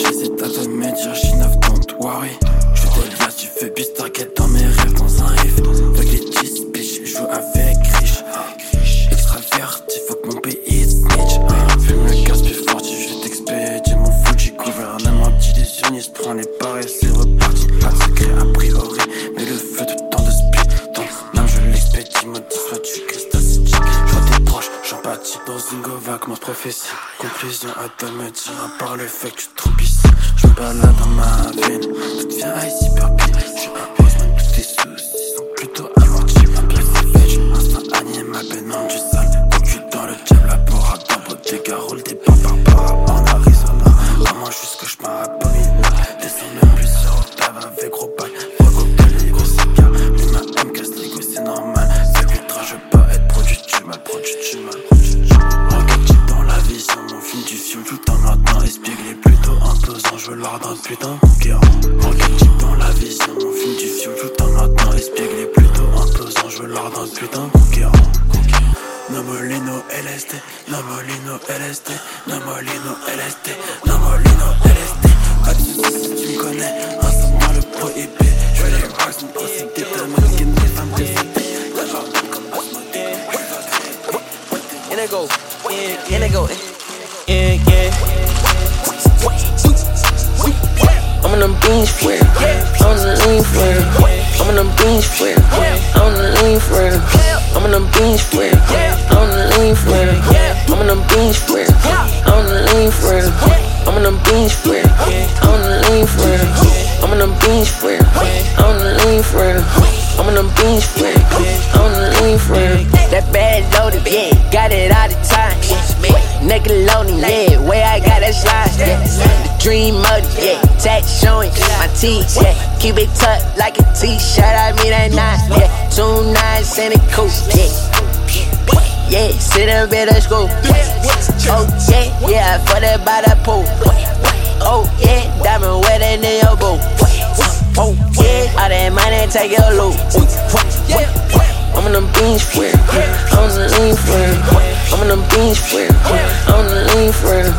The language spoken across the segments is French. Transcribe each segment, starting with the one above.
j'hésite à te mettre, j'ai neuf don't worry. Tu fais bis, t'inquiète dans mes rêves, dans un riff. Avec les bitch, joue avec. Dans une prophétie. Conclusion, Adam me dit, à part le fait que tu trompes Je me balade dans ma veine, tout devient ice hyper bien. Je repose même tous tes soucis, sont plutôt amortis. Ma pièce est je pense pas à nier ma peine, non, tu sais. Molino LSD, no Molino LSD, no Molino. Pas de soucis si tu me connais, le prohibé. Je vais les t'as mannequin des femmes yeah, yeah. I'm on them beans for. I'm on the lean for. I'm on them beans for. I'm on the lean for. I'm on them beans for. I'm on the lean for. I'm on them beans for it. I'm on the lean for it. I'm on them beans for it. I'm on the lean for it. I'm on them beans for it. I'm on the lean for it. I'm on them beans for it. I'm on the lean for it. That bad loaded, yeah, got it all the time. Nickelodeon, yeah, way I got that slide, yeah. The dream mode, yeah, tat showing my teeth, yeah. Keep it tucked like a t-shirt, I mean that night, yeah. Two nines and a coupe, yeah. Yeah, sit up at the school. Oh yeah, yeah, for that by the pool. Oh yeah, diamond wedding in your boot. Oh yeah, all that money take your loot. I'm on them beans for it. I'm on the lean for it. I'm on them beans for it. I'm on the lean for it.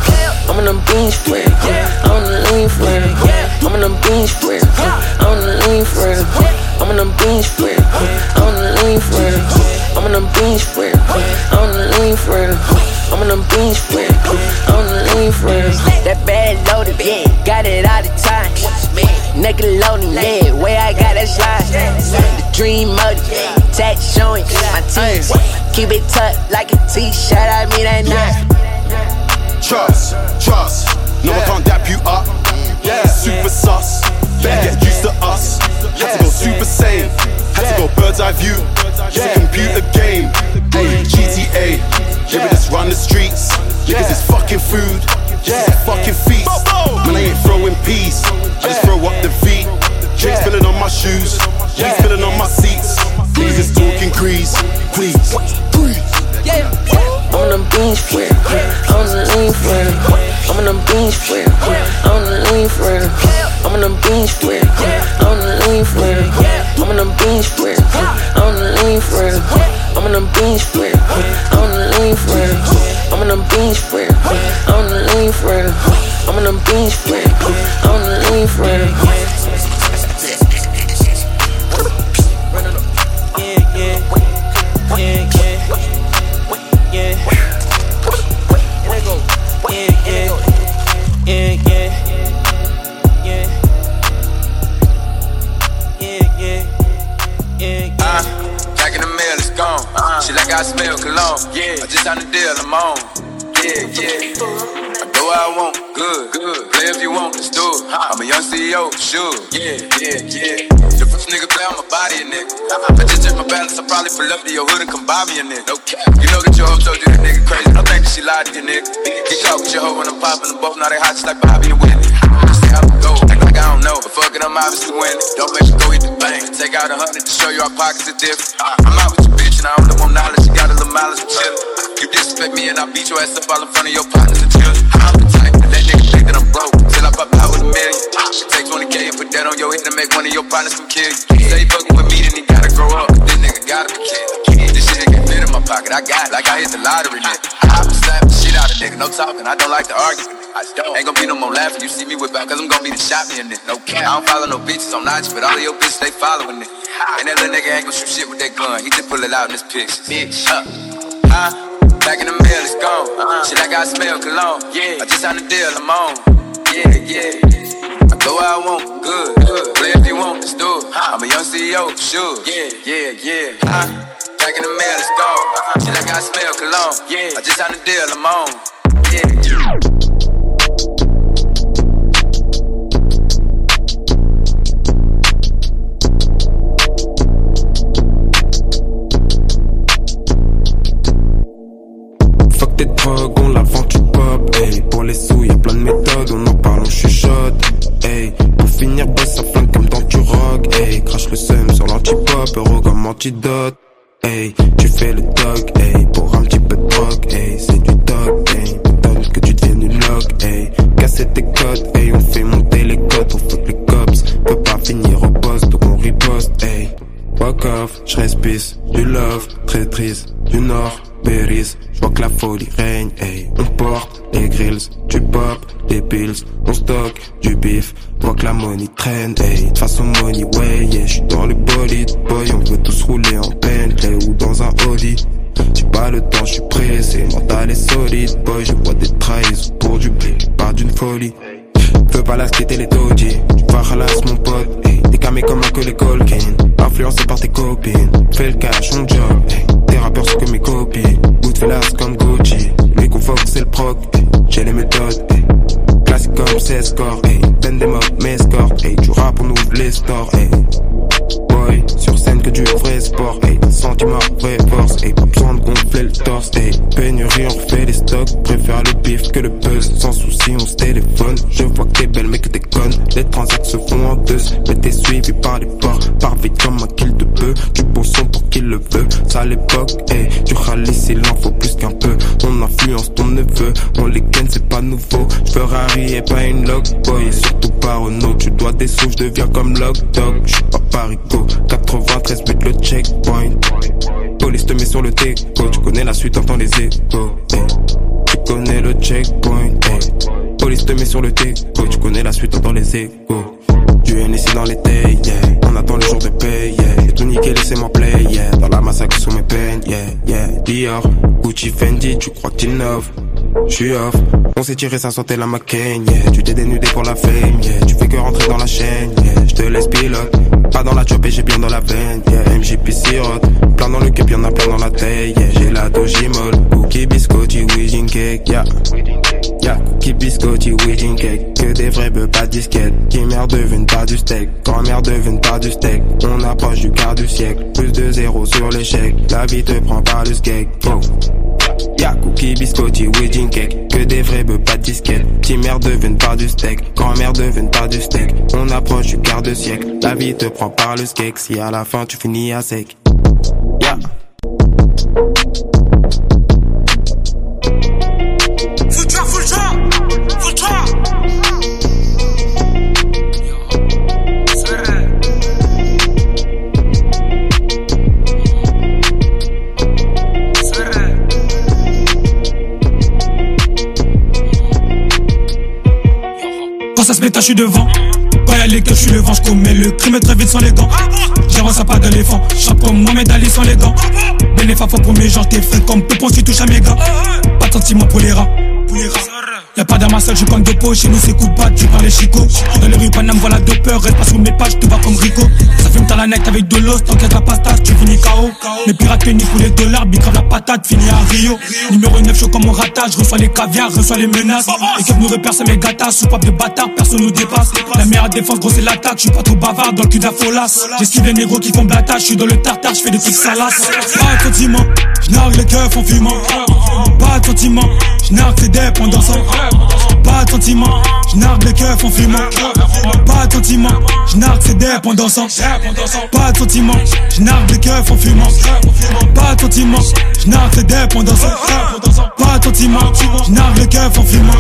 I'm on them beans for it. I'm on the lean for it. I'm on them beans for it. I'm on the lean for it. I'm on them beans for it. On them beans for it. I'm on the lean for it. I'm on them beans for it. I'm on the lean for it. That bad loaded, yeah, got it all the time. Nickelodeon, yeah, way I got that slide. The dream mode, yeah, tat showing my teeth. Keep it tucked like a t-shirt, I mean that night. Trust, trust. No one can't dap you up. Yeah, super sus. Better get used to us. Had to go super saiyan. Eye view. It's a computer game. Hey, GTA. Yeah, we just run the streets. Niggas is fucking food. Yeah, fucking feast. Man, I ain't throwing peas. I just throw up the V. Drinks spilling on my shoes. Weed spilling on my seats. Niggas is talking grease. Please, breathe. I'm on them beans for it. I'm on the lean for it. I'm on them beans for it. I'm on the lean for it. I'm on them beans for for. I'm on them beans for. I'm on the lean for. I'm on them beans for. I'm on the lean for. I'm on them beans for. I'm on the lean for. She like I smell cologne. Yeah, I just signed the deal, I'm on. Yeah, yeah. I where I want, good, good. Play if you want, let's do it. I'm a young CEO, sure. Yeah, yeah, yeah. The first nigga play on my body, a nigga. I just check my balance, I probably pull up to your hood and come buy me a nigga. No cap. You know that your hoe told you the nigga crazy. Don't think that she lied to you, nigga. Get caught with your hoe when I'm popping them both. Now they hot just like Bobby and Whitney. Just say I would go, act like I don't know. But fuck it, I'm obviously winning. Don't make me go eat the bank. Take out a hundred to show you our pockets are different. I'm out with your and I don't know knowledge. You got a little mileage, we chillin'. You disrespect me and I beat your ass up all in front of your partners and children. I'm the type that let niggas think that I'm broke. Till I pop out with a million. Take 20k and put that on your head to make one of your partners come kill you. Say he fucking with me, then he gotta grow up. This nigga gotta be kidding. This shit ain't get better. in my pocket. I got it like I hit the lottery, nigga. I slap the shit out of nigga. No talking, I don't like to argue. I don't. Ain't gonna be no more laughing. You see me whip out, cause I'm gonna be the shot me in it. No cap. I don't follow no bitches, I'm not you, but all of your bitches, they following it. And that little nigga ain't gonna shoot shit with that gun. He just pull it out in his pictures. Bitch, huh? Huh? Back in the mail, it's gone. Uh-huh. Shit, I got smell cologne. Yeah. I just signed a deal, I'm on. Yeah, yeah. I go where I want, good, good. Play if you want, let's do it. I'm a young CEO, sure. Yeah, yeah, yeah. Huh? Back in the mail, it's gone. Uh-huh. Shit, I got smell cologne. Yeah. I just signed a deal, I'm on. Yeah. on la vend du pop, hey. Pour les sous, y'a plein de méthodes, on en parle, on chuchote, hey. Pour finir, boss ça flingue comme dans du rock, hey. Crache le seum sur l'anti-pop, euro comme antidote, hey. Tu fais le dog, hey. Pour un petit peu de drogue, hey. C'est du dog, hey. Donne que tu deviennes une log, hey. Casser tes codes, hey. On fait monter les codes, on fuck les cops. Peut pas finir au poste, donc on riposte, hey. Fuck off, j'respisse, du love, très triste, du nord, Berries, vois que la folie règne, hey. On porte les grills, du pop, des pills, on stocke du bif, vois que la money traîne, hey. De façon money way, yeah, j'suis dans le bolide, boy, on veut tous rouler en Bentley ou dans un Audi. J'ai pas le temps, j'suis pressé, mental est solide, boy, je vois des trahisons pour du blé, pas d'une folie. Veux pas la quitter les dodgy, tu vas ralasse mon pote, hey. Des camés comme un que les Colkin, influencé par tes copines, fais le cash, on job, hey. Des rappeurs sont comme mes copies. Goodfellas comme Gucci. Lui qu'on c'est le proc. J'ai les méthodes. Classique comme c'est score. Ben des mobs, mes scores. Tu rap, on ouvre les stores. Boy, sur scène que du vrai sport. Sentiment, vraie force. Pas besoin de gonfler le torse. Pénurie, on refait les stocks. Préfère le bif que le buzz. Sans souci, on se téléphone. Je vois que t'es belle, mais que t'es conne. Les transacts se font en deux. Mais t'es suivi par les ports. Par vite comme un kill de peu. Du bon son pour qui le veut. Ça l'époque, hey. Du ralice, il en faut plus qu'un peu. Influence ton neveu. On les ken, c'est pas nouveau. Ferrari et pas une log boy. Et surtout pas Renault. Tu dois des sous, je deviens comme log dog. J'suis pas parico. 93 but le checkpoint. Police te met sur le déco. Tu connais la suite, entends les échos. Tu connais le checkpoint. Police te met sur le déco. Tu connais la suite, entends les échos. Du NSC dans tailles, yeah. On attend le jour de paye, yeah. Et tout niqué, laissez-moi play, yeah. Dans la massacre sous mes peines, yeah, yeah. Dior, Gucci, Fendi, tu crois que innove J'suis off, on s'est tiré, ça sentait la McCain, yeah. Tu t'es dénudé pour la fame, yeah. Tu fais que rentrer dans la chaîne, yeah. J'te laisse pilote, pas dans la chop et j'ai bien dans la veine, yeah. MJP sirote, plein dans le cup, y'en a plein dans la taille, yeah. J'ai la Dojimol, cookie biscotti, Wedding cake, yeah. Yeah, cookie biscotti, Wedding cake, que des vrais bœufs, pas disquette. Qui merde devine pas du steak, grand-mère devine pas du steak. On approche du quart du siècle, plus de zéro sur l'échec. La vie te prend par le skate, oh. Y'a cookie, biscotti, wedding cake. Que des vrais bœufs, pas de disquette. Petit merde devine pas du steak. Grand-mère devine pas du steak. On approche du quart de siècle. La vie te prend par le skate. Si à la fin tu finis à sec. Yeah je suis devant. Quand y'a les je suis le vent, je commets le crime très vite sans les gants. J'avance à pas d'éléphant, chapeau Mohamed Ali sans les dents. Bénéfa pour mes gens, t'es frais comme peu tu touches à mes gars. Pas de sentiment pour les rats. Y'a pas d'arme à seul, je compte de poche, chez nous c'est coup de tu parles les chicots. Dans les rues Paname, voilà deux peurs, reste pas sur mes pages, tu vas comme Rico. Ça fume dans la neck avec de l'os, t'enquête la pasta, tu finis KO. Les pirates pénis pour les dollars, bicrave la patate, fini à Rio. Numéro 9, chaud comme mon ratage, reçois les caviars, reçois les menaces. Équipe nous repère, c'est mes gâtas, sous pape de bâtard, personne nous dépasse. La meilleure défense, gros c'est l'attaque, je suis pas trop bavard dans le cul d'Afolas. J'esquive les négros qui font blatage, je suis dans le tartare, je fais des trucs salaces. Pas sentiment, je les en fumant. Pas de sentiment, je nargue les dep en dansant. Pas de sentiment, je nargue les keufs en fumant. Pas de sentiment, je nargue ces dep en dansant. Pas de sentiment, je nargue les keufs en fumant. Pas de sentiment, je nargue ces dep en dansant. Pas de sentiments, j'nargue le keuf en fumant.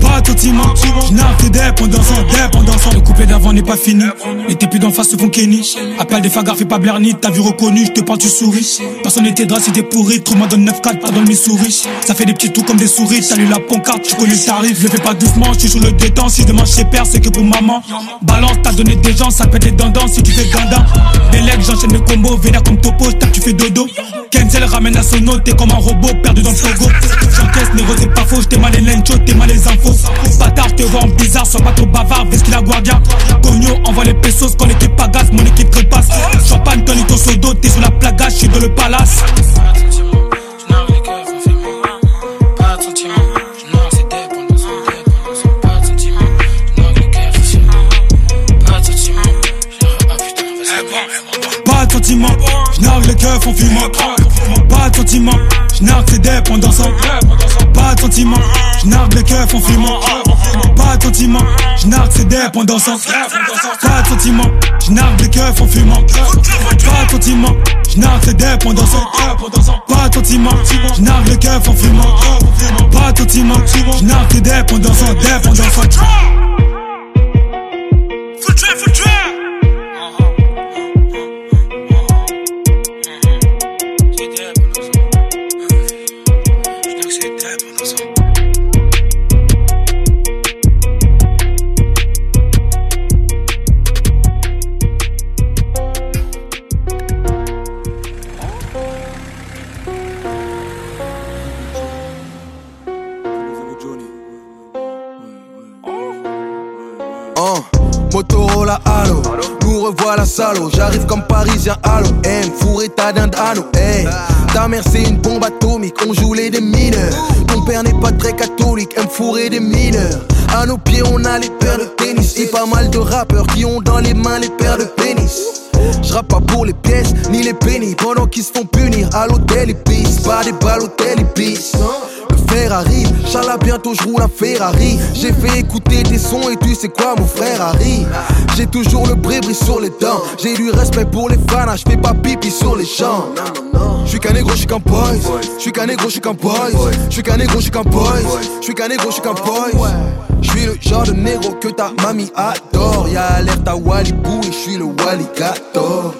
Pas de sentiments, j'nargue tes dépendances, dépendances. Le couplet d'avant n'est pas fini. Et tes plus d'en face font Kenny. Appel des fagas, fais pas Blerny, t'as vu reconnu, je te parle, tu souris. Personne n'était drap t'es pourri, trouve-moi dans le 9-4, pas dans le Missouri. Ça fait des petits trous comme des souris, salut la pancarte, tu connais le tarif. Je le fais pas doucement, je suis le détend, si je demande chez père, c'est que pour maman. Balance, t'as donné des gens, ça pète les dents si tu fais ganda. Des legs, j'enchaîne le combo, vénère comme topo, tac, tu fais dodo. Kenzel ramène à son t'es comme un robot perdu dans le fogo. J'encaisse, négo, c'est pas faux, j't'ai mal les lenchos, t'es mal les infos. Bâtard, j'te vois en bizarre, sois pas trop bavard, veste qu'il a guardia. Cogno, envoie les pesos quand l'équipe pagasse, mon équipe trépasse. Champagne, ton sodo, t'es sur la plagage, j'suis dans le palace. Pas de sentiments, j'nargue le keuf en fumant. Pas de sentiments, j'nargue ses dépendances. Pas de sentiments, j'nargue le keuf en fumant. Pas de sentiments, j'nargue ses dépendances. Pas de sentiments, j'nargue le keuf en fumant. Pas de sentiments, j'nargue ses dépendances. Pas de sentiments, j'nargue le keuf en fumant. Pas de sentiments, j'nargue ses dépendances. Dépendances. Full trap, salaud. J'arrive comme parisien Halo, M, fourré ta dinde Halo, hey. Ta mère c'est une bombe atomique, on joue les mineurs. Ton père n'est pas très catholique, aime fourrer des mineurs. À nos pieds on a les paires de tennis, et pas mal de rappeurs qui ont dans les mains les paires de pénis. J'rappe pas pour les pièces, ni les pénis, pendant qu'ils se font punir à l'hôtel pisse. Pas des balles, hôtel Ferrari, Chala bientôt je roule la Ferrari. J'ai fait écouter des sons et tu sais quoi mon frère Harry? J'ai toujours le bris sur les dents. J'ai du respect pour les fans, je fais pas pipi sur les champs. Je suis qu'un négro, je suis qu'un boy. Je suis qu'un négro, je suis qu'un boy. Je suis qu'un négro, je suis qu'un boy. Je suis qu'un négro, je suis qu'un boy. Je suis le genre de négro que ta mamie adore. Y'a alerte à Walibou et je suis le Waligator